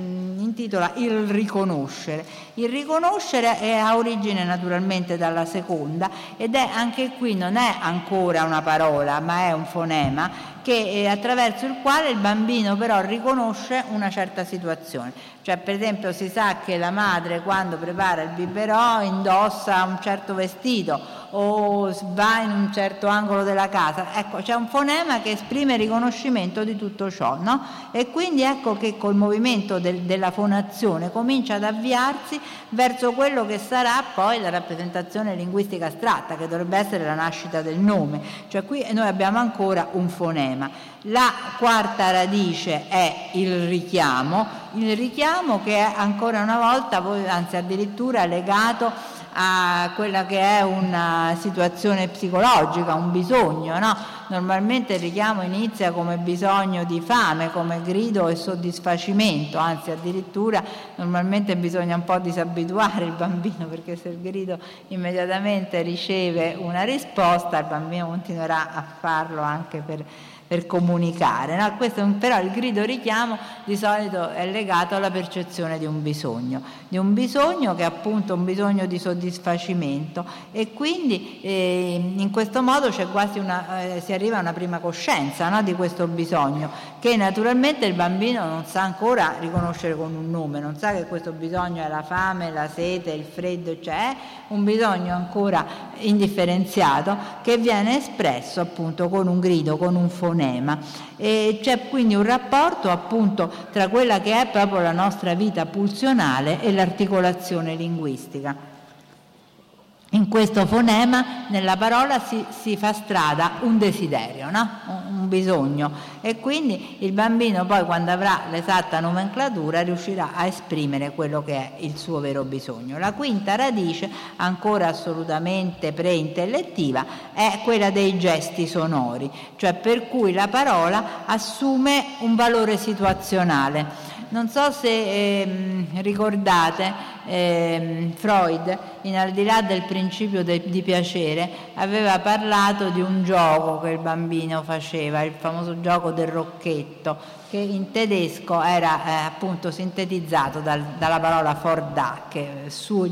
intitola il riconoscere. Il riconoscere è, ha origine naturalmente dalla seconda ed è anche qui non è ancora una parola ma è un fonema che, attraverso il quale il bambino però riconosce una certa situazione. Cioè per esempio si sa che la madre quando prepara il biberò indossa un certo vestito o va in un certo angolo della casa. Ecco, c'è un fonema che esprime riconoscimento di tutto ciò, no? E quindi ecco che col movimento del, della fonazione comincia ad avviarsi verso quello che sarà poi la rappresentazione linguistica astratta, che dovrebbe essere la nascita del nome. Cioè qui noi abbiamo ancora un fonema. La quarta radice è il richiamo, il richiamo che è ancora una volta, anzi addirittura legato a quella che è una situazione psicologica, un bisogno. No? Normalmente il richiamo inizia come bisogno di fame, come grido e soddisfacimento, anzi addirittura normalmente bisogna un po' disabituare il bambino perché se il grido immediatamente riceve una risposta il bambino continuerà a farlo anche per per comunicare. No? Questo, però il grido richiamo di solito è legato alla percezione di un bisogno, di un bisogno che è appunto un bisogno di soddisfacimento e quindi eh, in questo modo una, eh, si arriva a una prima coscienza no? di questo bisogno che naturalmente il bambino non sa ancora riconoscere con un nome, non sa che questo bisogno è la fame, la sete, il freddo, cioè un bisogno ancora indifferenziato che viene espresso appunto con un grido, con un fonema. E c'è quindi un rapporto appunto tra quella che è proprio la nostra vita pulsionale e l'articolazione linguistica. In questo fonema nella parola si, si fa strada un desiderio, no? un, un, bisogno e quindi il bambino poi quando avrà l'esatta nomenclatura riuscirà a esprimere quello che è il suo vero bisogno. La quinta radice, ancora assolutamente preintellettiva, è quella dei gesti sonori, cioè per cui la parola assume un valore situazionale. Non so se eh, ricordate eh, Freud, in al di là del principio de, di piacere, aveva parlato di un gioco che il bambino faceva, il famoso gioco del rocchetto, che in tedesco era eh, appunto sintetizzato dal, dalla parola Fordà, che su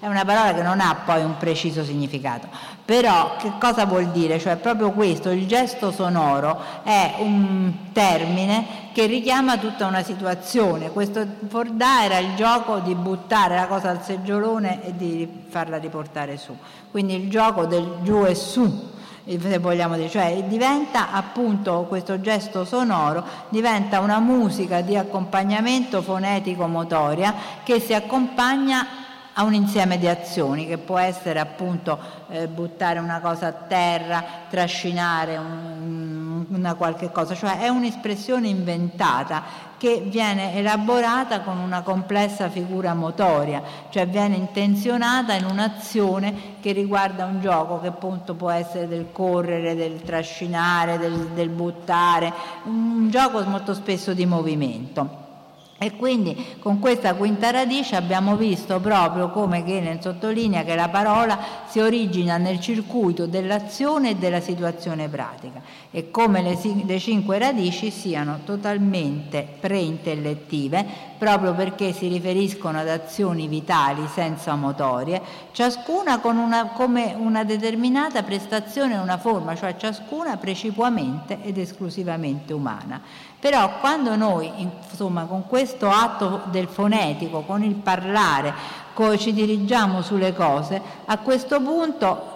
è una parola che non ha poi un preciso significato. Però che cosa vuol dire? Cioè proprio questo, il gesto sonoro è un termine che richiama tutta una situazione. Questo Fordà era il gioco di buttare la cosa al seggiolone e di farla riportare su. Quindi il gioco del giù e su se vogliamo dire, cioè diventa appunto questo gesto sonoro, diventa una musica di accompagnamento fonetico-motoria che si accompagna a un insieme di azioni che può essere appunto eh, buttare una cosa a terra, trascinare un, una qualche cosa, cioè è un'espressione inventata che viene elaborata con una complessa figura motoria, cioè viene intenzionata in un'azione che riguarda un gioco che appunto può essere del correre, del trascinare, del, del buttare, un gioco molto spesso di movimento. E quindi con questa quinta radice abbiamo visto proprio come Galen sottolinea che la parola si origina nel circuito dell'azione e della situazione pratica e come le, le cinque radici siano totalmente preintellettive proprio perché si riferiscono ad azioni vitali senza motorie, ciascuna con una, come una determinata prestazione e una forma, cioè ciascuna precipuamente ed esclusivamente umana. Però quando noi, insomma, con questo atto del fonetico, con il parlare, ci dirigiamo sulle cose, a questo punto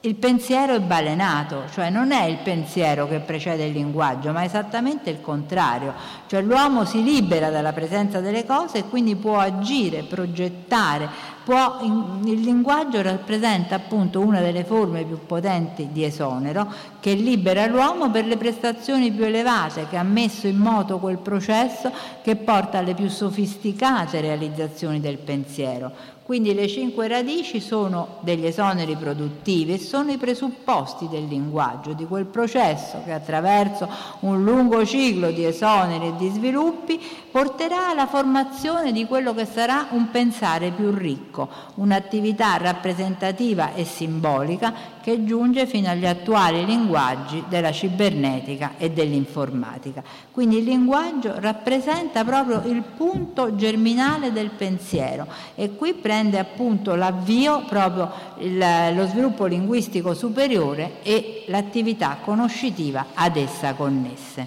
il pensiero è balenato, cioè non è il pensiero che precede il linguaggio, ma esattamente il contrario, cioè l'uomo si libera dalla presenza delle cose e quindi può agire, progettare, può, il linguaggio rappresenta appunto una delle forme più potenti di esonero che libera l'uomo per le prestazioni più elevate, che ha messo in moto quel processo che porta alle più sofisticate realizzazioni del pensiero. Quindi le cinque radici sono degli esoneri produttivi e sono i presupposti del linguaggio, di quel processo che attraverso un lungo ciclo di esoneri e di sviluppi porterà alla formazione di quello che sarà un pensare più ricco, un'attività rappresentativa e simbolica che giunge fino agli attuali linguaggi della cibernetica e dell'informatica. Quindi il linguaggio rappresenta proprio il punto germinale del pensiero e qui prende appunto l'avvio proprio il, lo sviluppo linguistico superiore e l'attività conoscitiva ad essa connesse.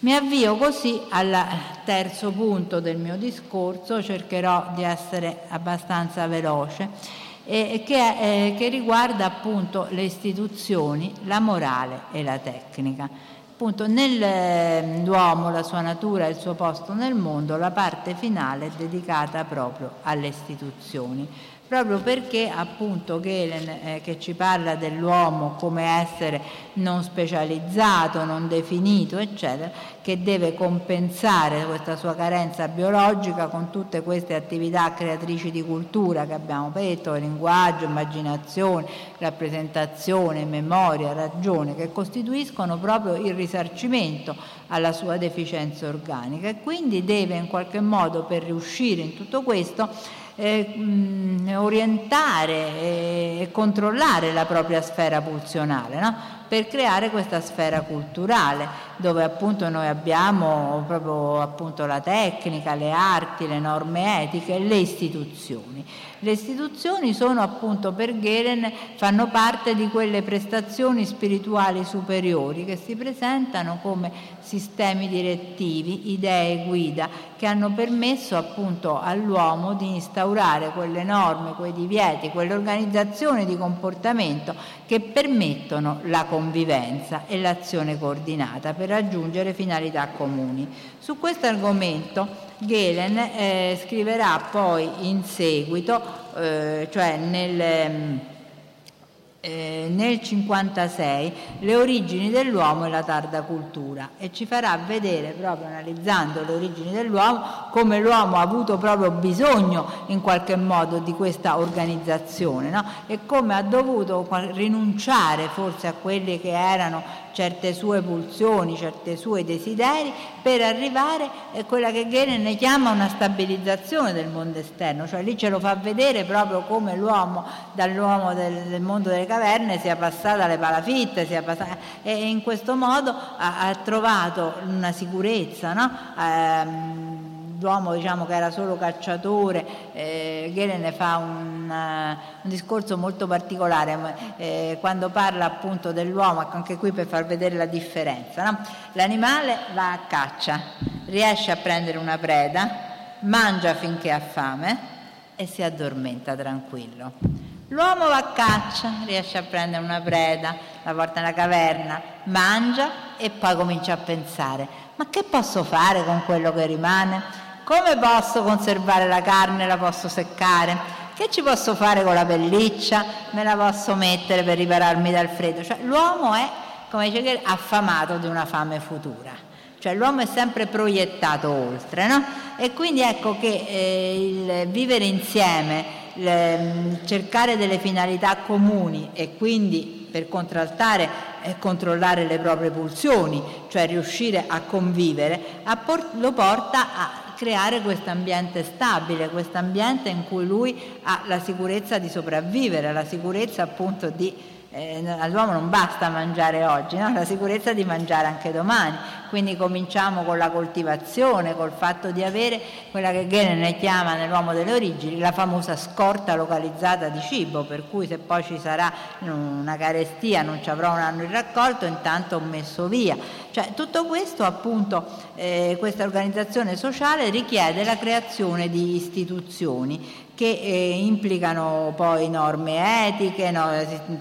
Mi avvio così al terzo punto del mio discorso, cercherò di essere abbastanza veloce eh, che, eh, che, riguarda appunto le istituzioni, la morale e la tecnica. Appunto nell'uomo, ehm, la sua natura e il suo posto nel mondo, la parte finale è dedicata proprio alle istituzioni proprio perché appunto Galen eh, che ci parla dell'uomo come essere non specializzato, non definito, eccetera, che deve compensare questa sua carenza biologica con tutte queste attività creatrici di cultura che abbiamo detto, linguaggio, immaginazione, rappresentazione, memoria, ragione, che costituiscono proprio il risarcimento alla sua deficienza organica. E quindi deve in qualche modo per riuscire in tutto questo eh, orientare e controllare la propria sfera pulsionale, no? per creare questa sfera culturale dove appunto noi abbiamo proprio appunto la tecnica, le arti, le norme etiche e le istituzioni. Le istituzioni sono appunto per Geren, fanno parte di quelle prestazioni spirituali superiori che si presentano come sistemi direttivi, idee guida che hanno permesso appunto all'uomo di instaurare quelle norme, quei divieti, quelle organizzazioni di comportamento che permettono la convivenza e l'azione coordinata per raggiungere finalità comuni. Su questo argomento Galen eh, scriverà poi in seguito eh, cioè nel eh, nel 56 le origini dell'uomo e la tarda cultura e ci farà vedere proprio analizzando le origini dell'uomo come l'uomo ha avuto proprio bisogno in qualche modo di questa organizzazione no? e come ha dovuto rinunciare forse a quelli che erano certe sue pulsioni, certi suoi desideri per arrivare a quella che Gene ne chiama una stabilizzazione del mondo esterno, cioè lì ce lo fa vedere proprio come l'uomo dall'uomo del, del mondo delle caverne sia passato alle palafitte, sia passato, e in questo modo ha, ha trovato una sicurezza, no? ehm, l'uomo diciamo, che era solo cacciatore, eh, Gelen fa un, uh, un, discorso molto particolare eh, quando parla appunto dell'uomo, ecco, anche qui per far vedere la differenza. No? L'animale va a caccia, riesce a prendere una preda, mangia finché ha fame e si addormenta tranquillo. L'uomo va a caccia, riesce a prendere una preda, la porta nella caverna, mangia e poi comincia a pensare, ma che posso fare con quello che rimane? Come posso conservare la carne? La posso seccare? Che ci posso fare con la pelliccia? Me la posso mettere per ripararmi dal freddo? Cioè, l'uomo è, come dice che, affamato di una fame futura. Cioè l'uomo è sempre proiettato oltre, no? E quindi ecco che eh, il vivere insieme, il, cercare delle finalità comuni e quindi per contraltare e controllare le proprie pulsioni, cioè riuscire a convivere, lo porta a creare questo ambiente stabile, questo ambiente in cui lui ha la sicurezza di sopravvivere, la sicurezza appunto di eh, all'uomo non basta mangiare oggi, no? la sicurezza di mangiare anche domani. Quindi cominciamo con la coltivazione, col fatto di avere quella che Gene ne chiama nell'uomo delle origini la famosa scorta localizzata di cibo, per cui se poi ci sarà una carestia, non ci avrò un anno di raccolto, intanto ho messo via. Cioè, tutto questo appunto, eh, questa organizzazione sociale richiede la creazione di istituzioni che eh, implicano poi norme etiche, no,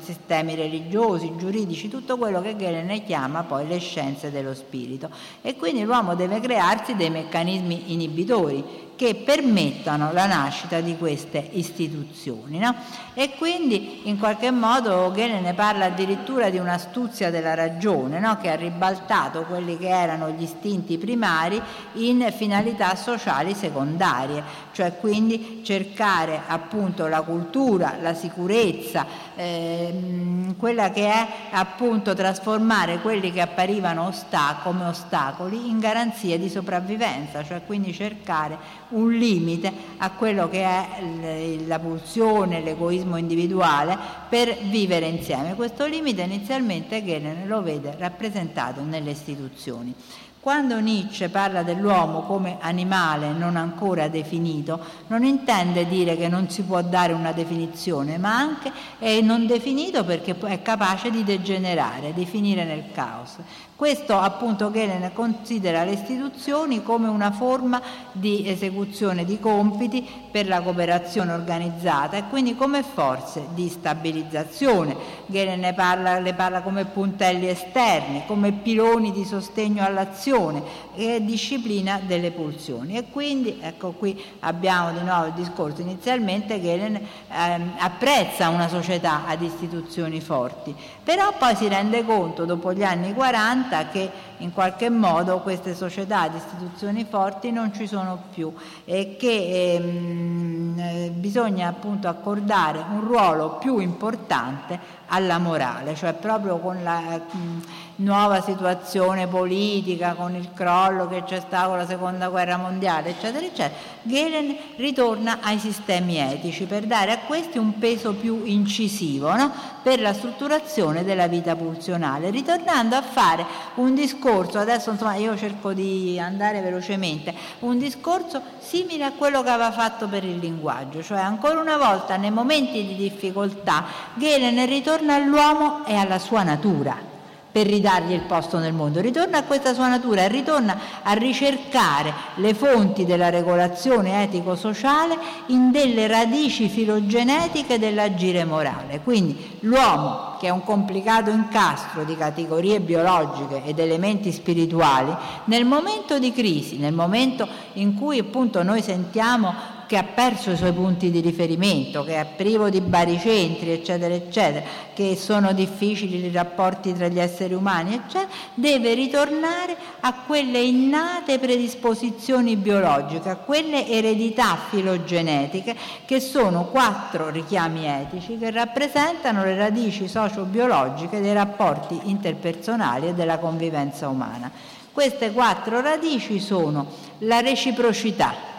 sistemi religiosi, giuridici, tutto quello che Gehlen ne chiama poi le scienze dello spirito. E quindi l'uomo deve crearsi dei meccanismi inibitori che permettano la nascita di queste istituzioni. No? E quindi in qualche modo Ghene ne parla addirittura di un'astuzia della ragione no? che ha ribaltato quelli che erano gli istinti primari in finalità sociali secondarie, cioè quindi cercare appunto la cultura, la sicurezza, ehm, quella che è appunto trasformare quelli che apparivano ostacoli, come ostacoli in garanzie di sopravvivenza, cioè quindi cercare un limite a quello che è la pulsione, l'egoismo individuale per vivere insieme. Questo limite inizialmente Gehlen lo vede rappresentato nelle istituzioni. Quando Nietzsche parla dell'uomo come animale non ancora definito, non intende dire che non si può dare una definizione, ma anche è non definito perché è capace di degenerare, di finire nel caos. Questo appunto Gehlen considera le istituzioni come una forma di esecuzione di compiti per la cooperazione organizzata e quindi come forze di stabilizzazione. Parla, le parla come puntelli esterni, come piloni di sostegno all'azione e disciplina delle pulsioni. E quindi, ecco qui abbiamo di nuovo il discorso inizialmente, Gehlen ehm, apprezza una società ad istituzioni forti, però poi si rende conto dopo gli anni 40 80 che in qualche modo queste società di istituzioni forti non ci sono più e che ehm, eh, bisogna appunto accordare un ruolo più importante alla morale, cioè proprio con la mh, nuova situazione politica, con il crollo che c'è stato con la seconda guerra mondiale, eccetera, eccetera, Gehlen ritorna ai sistemi etici per dare a questi un peso più incisivo no? per la strutturazione della vita pulsionale, ritornando a fare un discorso, adesso insomma io cerco di andare velocemente, un discorso simile a quello che aveva fatto per il linguaggio, cioè ancora una volta nei momenti di difficoltà Gehlen ritorna all'uomo e alla sua natura per ridargli il posto nel mondo, ritorna a questa sua natura e ritorna a ricercare le fonti della regolazione etico-sociale in delle radici filogenetiche dell'agire morale. Quindi l'uomo, che è un complicato incastro di categorie biologiche ed elementi spirituali, nel momento di crisi, nel momento in cui appunto noi sentiamo che ha perso i suoi punti di riferimento, che è privo di baricentri, eccetera, eccetera, che sono difficili i rapporti tra gli esseri umani, eccetera, deve ritornare a quelle innate predisposizioni biologiche, a quelle eredità filogenetiche che sono quattro richiami etici che rappresentano le radici socio-biologiche dei rapporti interpersonali e della convivenza umana. Queste quattro radici sono la reciprocità,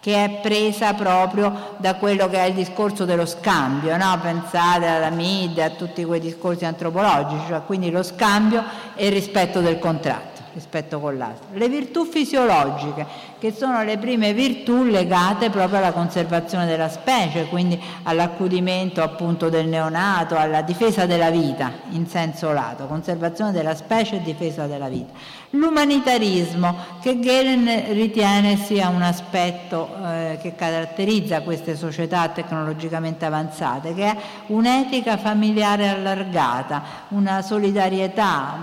che è presa proprio da quello che è il discorso dello scambio, no? pensate alla MID, a tutti quei discorsi antropologici, cioè quindi lo scambio e il rispetto del contratto rispetto con l'altro. Le virtù fisiologiche, che sono le prime virtù legate proprio alla conservazione della specie, quindi all'accudimento appunto del neonato, alla difesa della vita in senso lato, conservazione della specie e difesa della vita. L'umanitarismo, che Gehlen ritiene sia un aspetto eh, che caratterizza queste società tecnologicamente avanzate, che è un'etica familiare allargata, una solidarietà,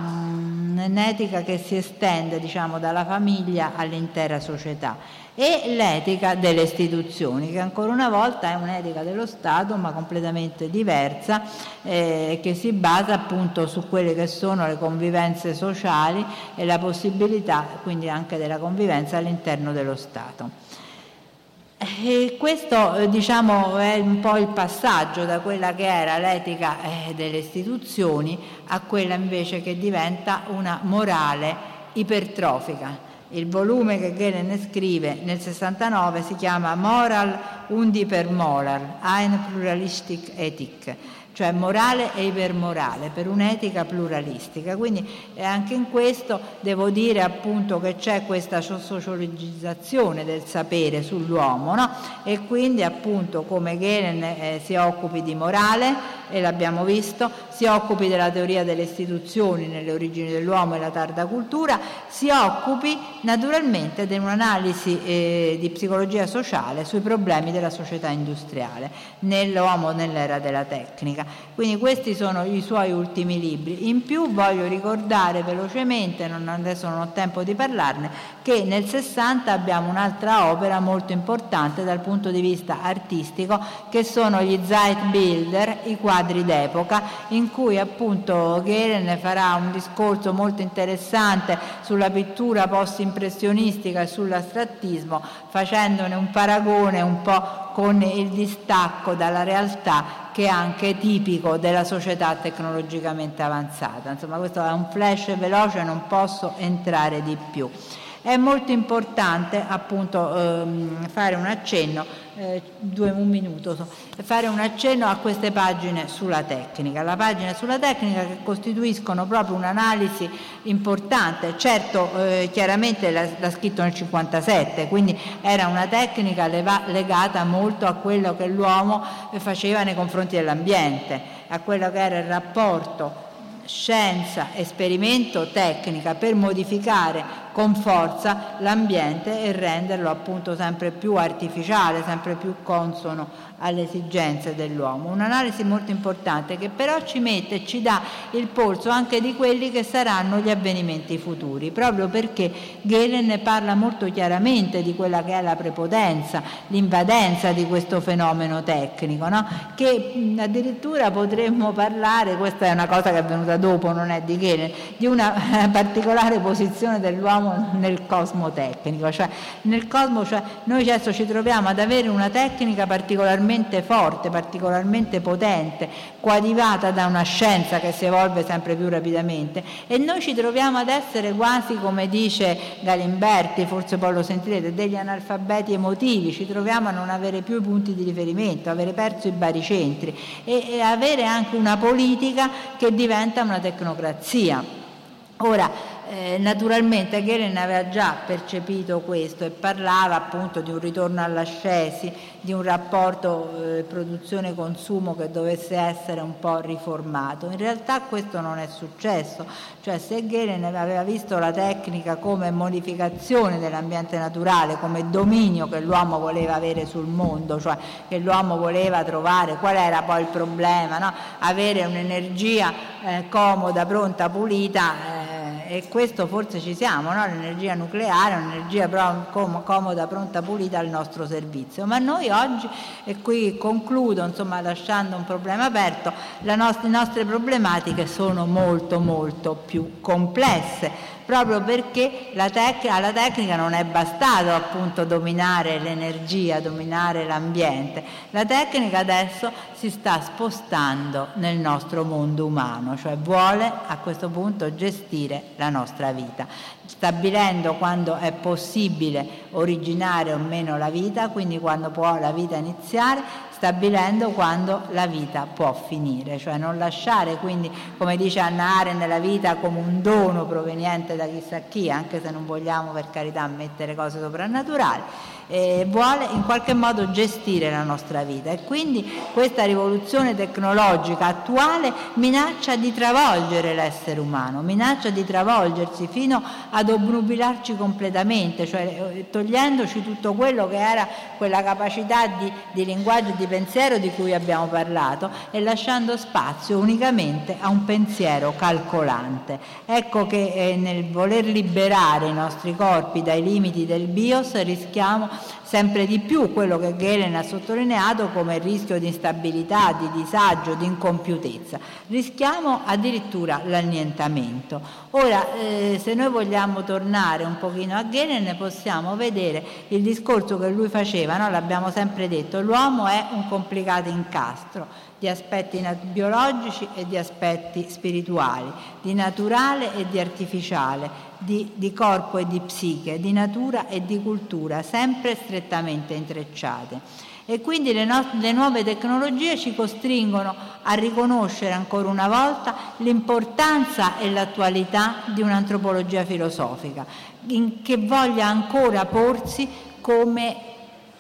un'etica che si estende diciamo, dalla famiglia all'intera società e l'etica delle istituzioni, che ancora una volta è un'etica dello Stato ma completamente diversa, eh, che si basa appunto su quelle che sono le convivenze sociali e la possibilità quindi anche della convivenza all'interno dello Stato. E questo eh, diciamo, è un po' il passaggio da quella che era l'etica eh, delle istituzioni a quella invece che diventa una morale ipertrofica. Il volume che Gehlen scrive nel 69 si chiama Moral undi per Moral, Ein Pluralistic Ethik, cioè morale e ipermorale, per un'etica pluralistica. Quindi eh, anche in questo devo dire appunto che c'è questa sociologizzazione del sapere sull'uomo no? e quindi appunto come Gehlen eh, si occupi di morale, e l'abbiamo visto, si occupi della teoria delle istituzioni nelle origini dell'uomo e la tarda cultura, si occupi naturalmente di un'analisi eh, di psicologia sociale sui problemi della società industriale, nell'uomo nell'era della tecnica. Quindi questi sono i suoi ultimi libri. In più voglio ricordare velocemente, non, adesso non ho tempo di parlarne, che nel 60 abbiamo un'altra opera molto importante dal punto di vista artistico, che sono gli Zeitbilder, i quadri d'epoca, in cui appunto Gehlen farà un discorso molto interessante sulla pittura post-impressionistica e sull'astrattismo, facendone un paragone un po' con il distacco dalla realtà che è anche tipico della società tecnologicamente avanzata. Insomma, questo è un flash veloce, non posso entrare di più. È molto importante appunto ehm, fare un accenno, eh, due, un minuto, fare un accenno a queste pagine sulla tecnica, la pagina sulla tecnica che costituiscono proprio un'analisi importante, certo eh, chiaramente l'ha, l'ha, scritto nel 57, quindi era una tecnica leva, legata molto a quello che l'uomo faceva nei confronti dell'ambiente, a quello che era il rapporto scienza, esperimento, tecnica per modificare con forza l'ambiente e renderlo appunto sempre più artificiale, sempre più consono alle esigenze dell'uomo. Un'analisi molto importante che però ci mette e ci dà il polso anche di quelli che saranno gli avvenimenti futuri, proprio perché Gehlen parla molto chiaramente di quella che è la prepotenza, l'invadenza di questo fenomeno tecnico, no? che addirittura potremmo parlare, questa è una cosa che è venuta dopo, non è di Gehlen, di una particolare posizione dell'uomo nel cosmo tecnico, cioè nel cosmo cioè, noi adesso ci troviamo ad avere una tecnica particolarmente forte, particolarmente potente, coadiuvata da una scienza che si evolve sempre più rapidamente e noi ci troviamo ad essere quasi come dice Galimberti, forse poi lo sentirete, degli analfabeti emotivi, ci troviamo a non avere più punti di riferimento, avere perso i baricentri e, e avere anche una politica che diventa una tecnocrazia. Ora, eh, naturalmente Gehlen aveva già percepito questo e parlava appunto di un ritorno all'ascesi, di un rapporto eh, produzione-consumo che dovesse essere un po' riformato. In realtà questo non è successo, cioè se Gehlen aveva visto la tecnica come modificazione dell'ambiente naturale, come dominio che l'uomo voleva avere sul mondo, cioè che l'uomo voleva trovare, qual era poi il problema? No? Avere un'energia eh, comoda, pronta, pulita eh, e questo forse ci siamo, no? l'energia nucleare è un'energia com- comoda, pronta, pulita al nostro servizio, ma noi oggi, e qui concludo insomma, lasciando un problema aperto, nost- le nostre problematiche sono molto molto più complesse proprio perché tec- alla tecnica non è bastato appunto dominare l'energia, dominare l'ambiente. La tecnica adesso si sta spostando nel nostro mondo umano, cioè vuole a questo punto gestire la nostra vita, stabilendo quando è possibile originare o meno la vita, quindi quando può la vita iniziare stabilendo quando la vita può finire, cioè non lasciare quindi, come dice Anna Arendt, la vita come un dono proveniente da chissà chi, anche se non vogliamo per carità mettere cose soprannaturali, eh, vuole in qualche modo gestire la nostra vita e quindi questa rivoluzione tecnologica attuale minaccia di travolgere l'essere umano, minaccia di travolgersi fino ad obnubilarci completamente, cioè eh, togliendoci tutto quello che era quella capacità di, di linguaggio e di pensiero di cui abbiamo parlato e lasciando spazio unicamente a un pensiero calcolante. Ecco che eh, nel voler liberare i nostri corpi dai limiti del bios rischiamo sempre di più quello che Galen ha sottolineato come il rischio di instabilità, di disagio, di incompiutezza. Rischiamo addirittura l'annientamento. Ora, eh, se noi vogliamo tornare un pochino a Galen, possiamo vedere il discorso che lui faceva, no? l'abbiamo sempre detto, l'uomo è un complicato incastro di aspetti biologici e di aspetti spirituali, di naturale e di artificiale, di, di, corpo e di psiche, di natura e di cultura, sempre strettamente intrecciate. E quindi le, no- le nuove tecnologie ci costringono a riconoscere ancora una volta l'importanza e l'attualità di un'antropologia filosofica, che voglia ancora porsi come...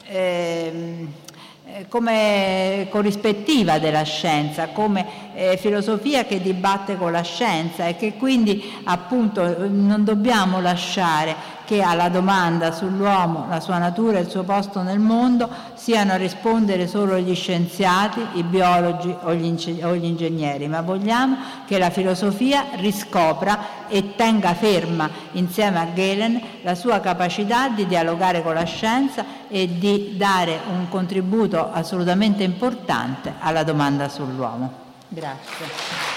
Eh, come corrispettiva della scienza, come eh, filosofia che dibatte con la scienza e che quindi appunto non dobbiamo lasciare che alla domanda sull'uomo, la sua natura e il suo posto nel mondo siano a rispondere solo gli scienziati, i biologi o gli, o gli ingegneri, ma vogliamo che la filosofia riscopra e tenga ferma insieme a Galen la sua capacità di dialogare con la scienza e di dare un contributo assolutamente importante alla domanda sull'uomo. Grazie.